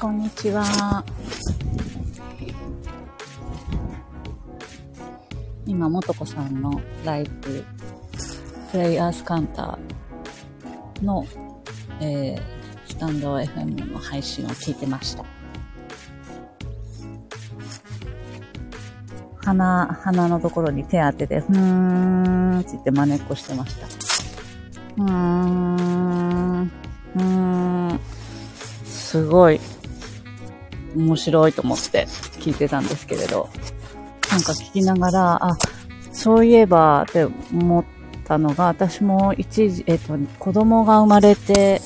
こんにちは。今、もとこさんのライブ、プレイヤースカウンターの、えー、スタンド FM の配信を聞いてました。鼻、鼻のところに手当てて、ふーんって言って真似っこしてました。うーん、うーん、すごい面白いと思って聞いてたんですけれど、なんか聞きながら、あ、そういえばって思ったのが、私も一時、えっと、子供が生まれて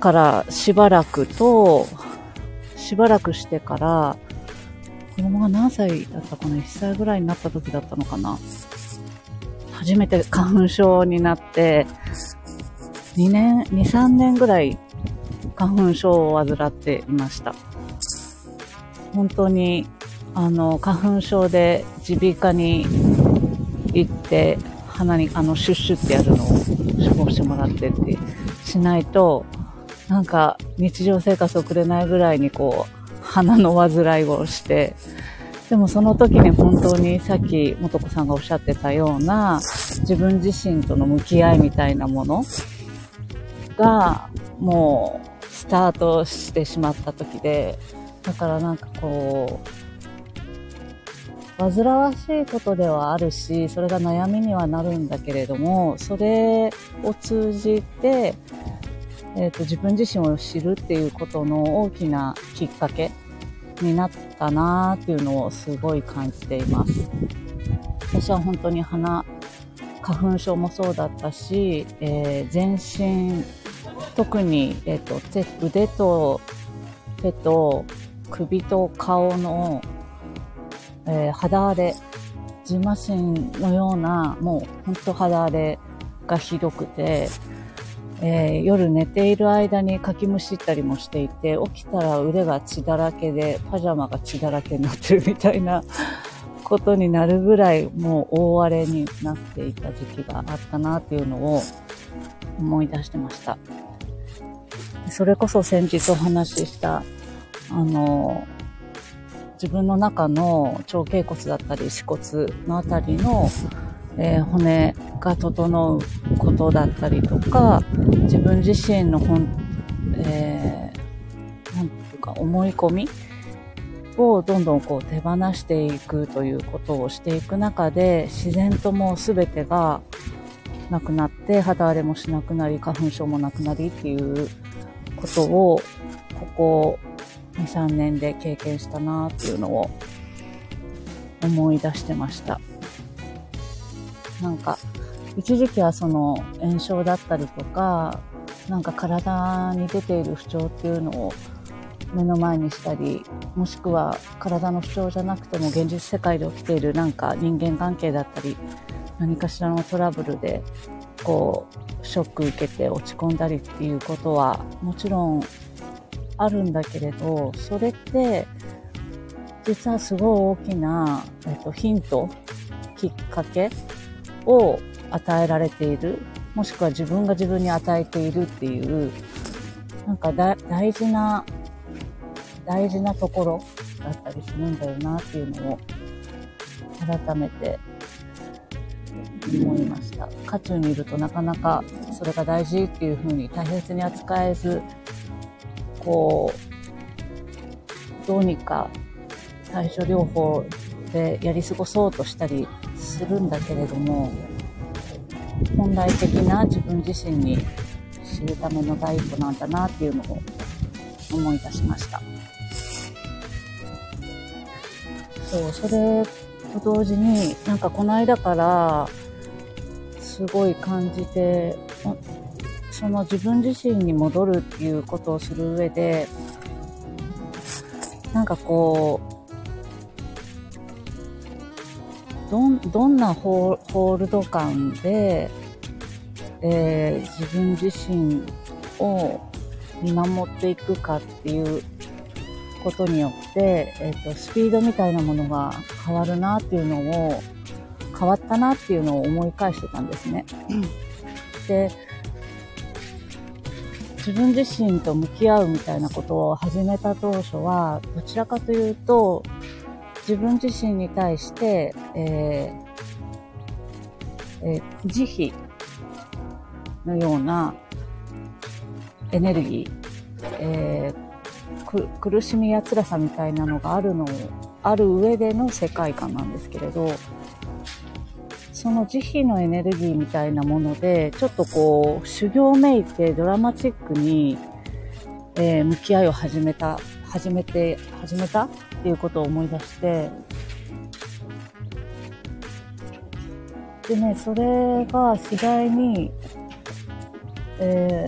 からしばらくと、しばらくしてから、子供が何歳だったかな ?1 歳ぐらいになった時だったのかな初めて花粉症になって、2年、2、3年ぐらい花粉症を患っていました。本当に、あの、花粉症で耳鼻科に行って、鼻にあの、シュッシュってやるのを処方してもらってってしないと、なんか日常生活を送れないぐらいにこう、鼻の患いをして、でもその時に本当にさっき元子さんがおっしゃってたような自分自身との向き合いみたいなものがもうスタートしてしまった時で、だからなんかこう、煩わしいことではあるし、それが悩みにはなるんだけれども、それを通じて、えっ、ー、と、自分自身を知るっていうことの大きなきっかけになったなーっていうのをすごい感じています。私は本当に鼻、花粉症もそうだったし、えー、全身、特に、えっ、ー、と、手、腕と手と首と顔の、えー、肌荒れ、ジマシンのような、もう本当肌荒れがひどくて、えー、夜寝ている間にかきむしったりもしていて、起きたら腕が血だらけで、パジャマが血だらけになってるみたいなことになるぐらい、もう大荒れになっていた時期があったなっていうのを思い出してました。それこそ先日お話しした、あの、自分の中の腸頸骨だったり、歯骨のあたりのえー、骨が整うことだったりとか、自分自身の本、えー、なんていうか思い込みをどんどんこう手放していくということをしていく中で、自然ともう全てがなくなって、肌荒れもしなくなり、花粉症もなくなりっていうことを、ここ2、3年で経験したなっていうのを思い出してました。なんか、一時期はその炎症だったりとか、なんか体に出ている不調っていうのを目の前にしたり、もしくは体の不調じゃなくても現実世界で起きているなんか人間関係だったり、何かしらのトラブルで、こう、ショック受けて落ち込んだりっていうことはもちろんあるんだけれど、それって、実はすごい大きな、えっと、ヒント、きっかけを与えられている、もしくは自分が自分に与えているっていう、なんか大事な、大事なところだったりするんだよなっていうのを改めて思いました。渦中にいるとなかなかそれが大事っていうふうに大切に扱えず、こう、どうにか対処療法でやり過ごそうとしたりするんだけれども本来的な自分自身に知るための第一歩なんだなっていうのを思い出しました。そうそれと同時になんかこの間からすごい感じてその自分自身に戻るっていうことをする上でなんかこうどんどんなホールド感で、えー、自分自身を見守っていくかっていうことによって、えーと、スピードみたいなものが変わるなっていうのを変わったなっていうのを思い返してたんですね。で自分自身と向き合うみたいなことを始めた当初は、どちらかというと、自分自身に対して、えーえー、慈悲のようなエネルギー、えー、苦しみや辛さみたいなのがあるのをある上での世界観なんですけれど、その慈悲のエネルギーみたいなもので、ちょっとこう、修行めいてドラマチックに、えー、向き合いを始めた、始めて、始めたっていうことを思い出して、でね、それが次第に、え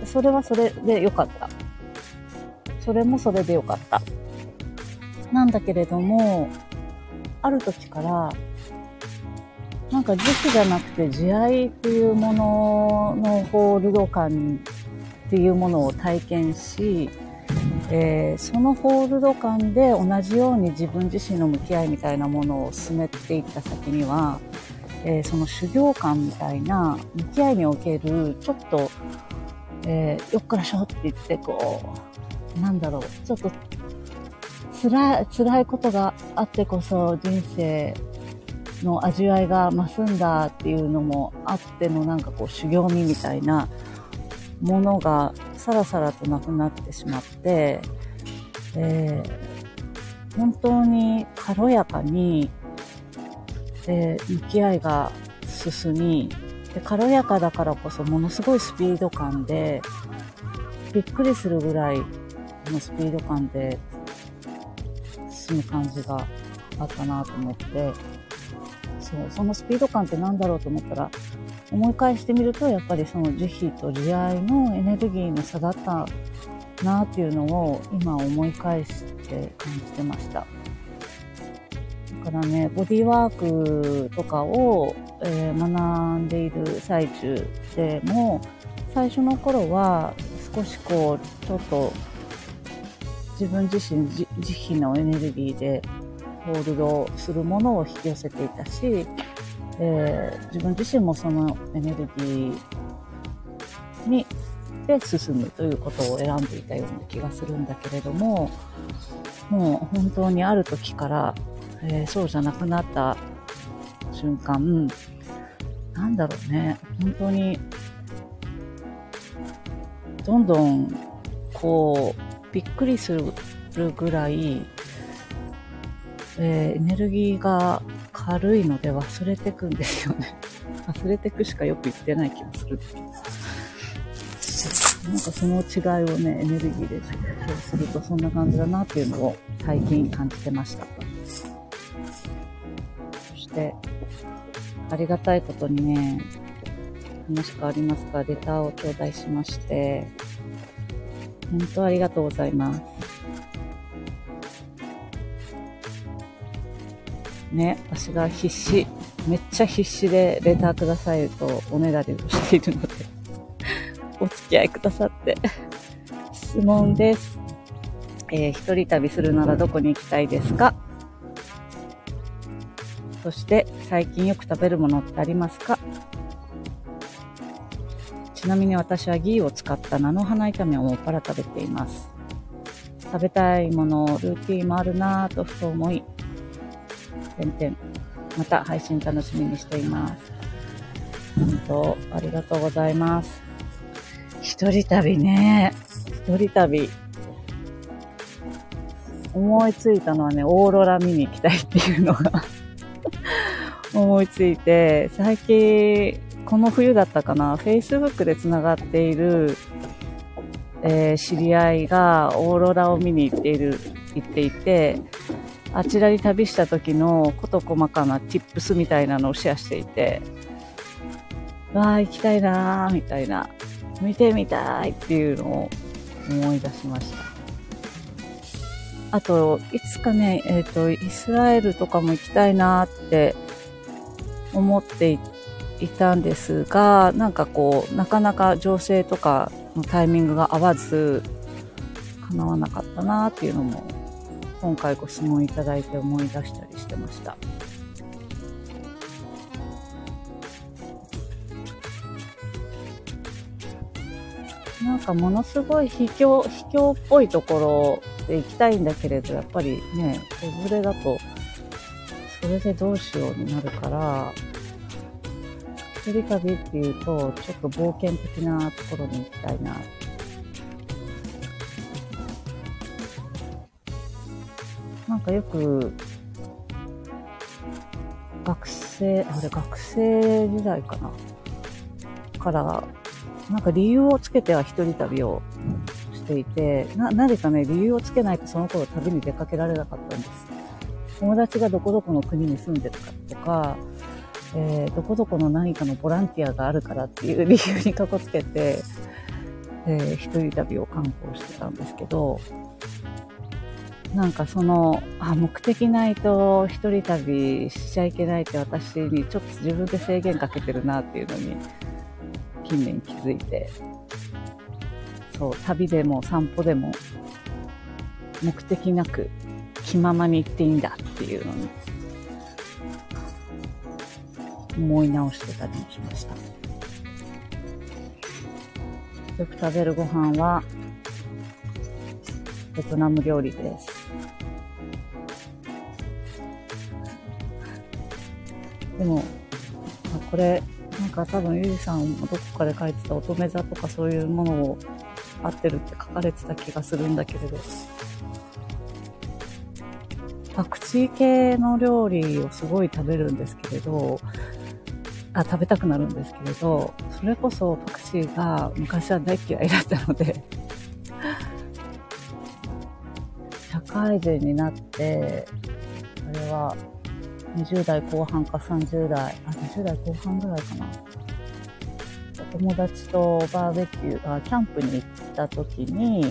ー、それはそれで良かった。それもそれで良かった。なんだけれども、ある時から、なんか時期じゃなくて慈愛っていうもののホールド感っていうものを体験し、えー、そのホールド感で同じように自分自身の向き合いみたいなものを進めていった先には、えー、その修行感みたいな向き合いにおけるちょっと、えー、よっからしょって言ってこう、なんだろう、ちょっと辛い、辛いことがあってこそ人生の味わいが増すんだっていうのもあってのなんかこう修行味みたいなものがさらさらとなくなってしまって、えー、本当に軽やかに、えー、向き合いが進みで軽やかだからこそものすごいスピード感でびっくりするぐらいのスピード感で進む感じがあったなと思って。そう、そのスピード感って何だろうと思ったら、思い返してみると、やっぱりその慈悲と慈愛のエネルギーの差だったなっていうのを今思い返して感じてました。だからね、ボディーワークとかを、えー、学んでいる最中でも、最初の頃は少しこう、ちょっと自分自身慈悲のエネルギーでホールドするものを引き寄せていたし、えー、自分自身もそのエネルギーにで進むということを選んでいたような気がするんだけれども、もう本当にある時から、えー、そうじゃなくなった瞬間、なんだろうね、本当に、どんどん、こう、びっくりするぐらい、えー、エネルギーが軽いので忘れてくんですよね。忘れてくしかよく言ってない気もする。なんかその違いをね、エネルギーで実況するとそんな感じだなっていうのを最近感じてました。そして、ありがたいことにね、話かありますかレターを頂戴しまして、本当ありがとうございます。ね、私が必死、めっちゃ必死でレターくださいとおねだりをしているのでお付き合いくださって質問です。えー、一人旅するならどこに行きたいですか？そして最近よく食べるものってありますか？ちなみに私はギーを使った菜の花炒めをもっぱら食べています。食べたいもの、ルーティンもあるなぁとふと思い、点々。また配信楽しみにしています。本当、ありがとうございます。一人旅ね。一人旅。思いついたのはね、オーロラ見に行きたいっていうのが 思いついて、最近、この冬だったかな、Facebook で繋がっている、えー、知り合いがオーロラを見に行っている、行っていて、あちらに旅した時の事細かな tips みたいなのをシェアしていて、わあ、行きたいなーみたいな、見てみたいっていうのを思い出しました。あと、いつかね、えっ、ー、と、イスラエルとかも行きたいなって思っていたんですが、なんかこう、なかなか情勢とかのタイミングが合わず、叶わなかったなっていうのも今回ご質問いただいて思い出したりしてました。なんかものすごい秘境、秘境っぽいところで行きたいんだけれど、やっぱりね、子連れだと、それでどうしようになるから、一人旅っていうと、ちょっと冒険的なところに行きたいな。なんかよく、学生、あれ学生時代かな。から、なんか理由をつけては一人旅をしていて、な、なぜかね、理由をつけないとその頃旅に出かけられなかったんです。友達がどこどこの国に住んでるかとか、えー、どこどこの何かのボランティアがあるからっていう理由にかこつけて、えー、一人旅を観光してたんですけど、なんかその、あ、目的ないと一人旅しちゃいけないって私にちょっと自分で制限かけてるなっていうのに近年気づいて、そう、旅でも散歩でも目的なく気ままに行っていいんだっていうのに思い直してたりもしました。よく食べるご飯はベトナム料理です。でも、これなんか多分ゆりさんもどこかで書いてた乙女座とかそういうものを合ってるって書かれてた気がするんだけれど、パクチー系の料理をすごい食べるんですけれど、あ、食べたくなるんですけれど、それこそパクチーが昔は大嫌いだったので 社会人になって、あれは20代後半か30代、あ、20代後半ぐらいかな。お友達とバーベキュー、あキャンプに行った時に、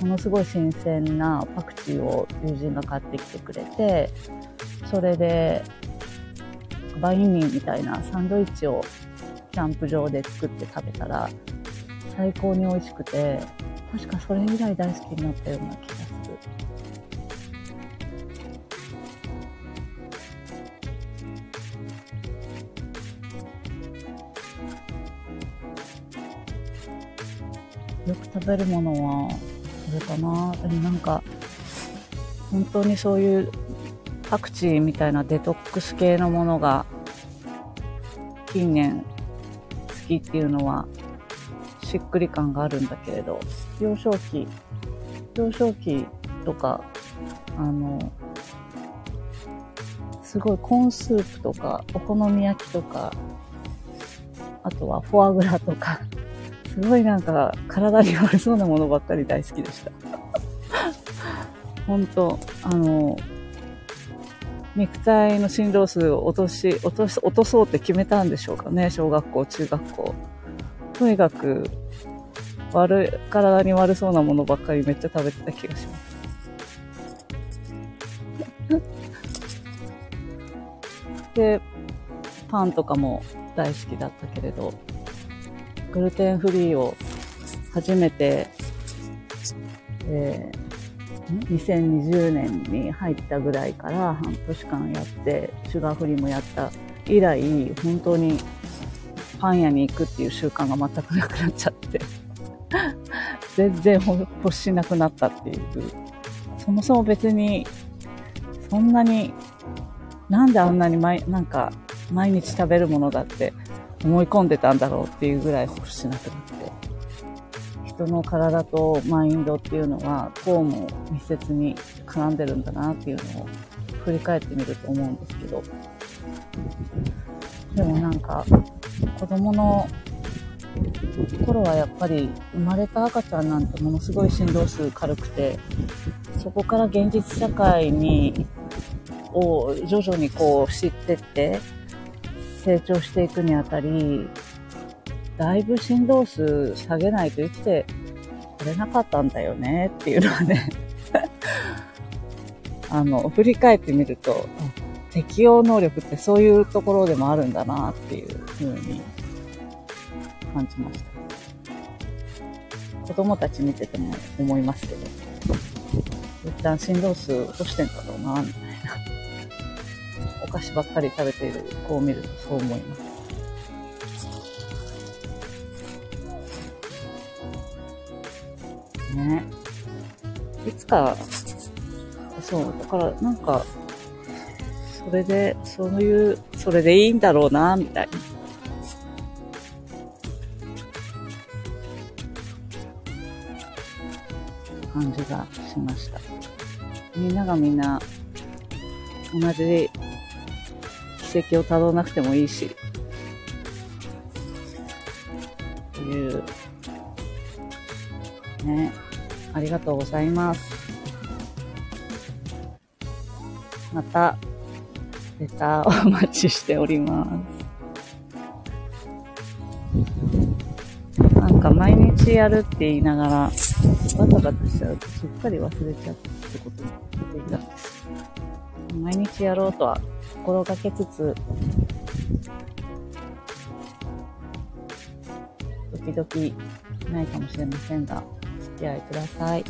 ものすごい新鮮なパクチーを友人が買ってきてくれて、それで、バインミーみたいなサンドイッチをキャンプ場で作って食べたら、最高に美味しくて、確かそれ以来大好きになったような気が食べるものは、これかな。でもなんか、本当にそういうパクチーみたいなデトックス系のものが近年好きっていうのはしっくり感があるんだけれど、幼少期、幼少期とか、あの、すごいコーンスープとか、お好み焼きとか、あとはフォアグラとか、すごいなんか体に悪そうなものばっかり大好きでした。本当あの、肉体の振動数を落とし、落とし、落とそうって決めたんでしょうかね、小学校、中学校。とにかく、悪い、体に悪そうなものばっかりめっちゃ食べてた気がします。で、パンとかも大好きだったけれど、グルテンフリーを初めて、えー、2020年に入ったぐらいから半年間やって、シュガーフリーもやった以来、本当にパン屋に行くっていう習慣が全くなくなっちゃって 全然欲しなくなったっていう。そもそも別に、そんなに、なんであんなに毎、なんか、毎日食べるものだって思い込んでたんだろうっていうぐらい欲しなくなって、人の体とマインドっていうのは、こうも密接に絡んでるんだなっていうのを振り返ってみると思うんですけど、でもなんか、子供の頃はやっぱり生まれた赤ちゃんなんてものすごい振動数軽くて、そこから現実社会に、を徐々にこう知ってって、成長していくにあたり、だいぶ振動数下げないと生きてこれなかったんだよねっていうのはね あの、振り返ってみると、適応能力ってそういうところでもあるんだなっていうふうに感じました。子供たち見てても思いますけど、一旦振動数落としてんだろうな、みたいな。お菓子ばっかり食べている子を見るとそう思います。ね。いつか、そう、だからなんか、それで、そういう、それでいいんだろうな、みたいな。感じがしました。みんながみんな、同じ軌跡をたどらなくてもいいし、っていう、ね、ありがとうございます。また、レターお待ちしております。なんか毎日やるって言いながら、バタバタしちゃうとすっかり忘れちゃうってことに気づいたんです。毎日やろうとは心がけつつ、時々ないかもしれませんが、お付き合いください。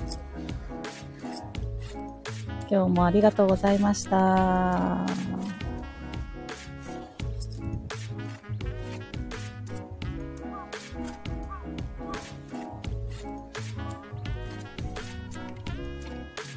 今日もありがとうございました。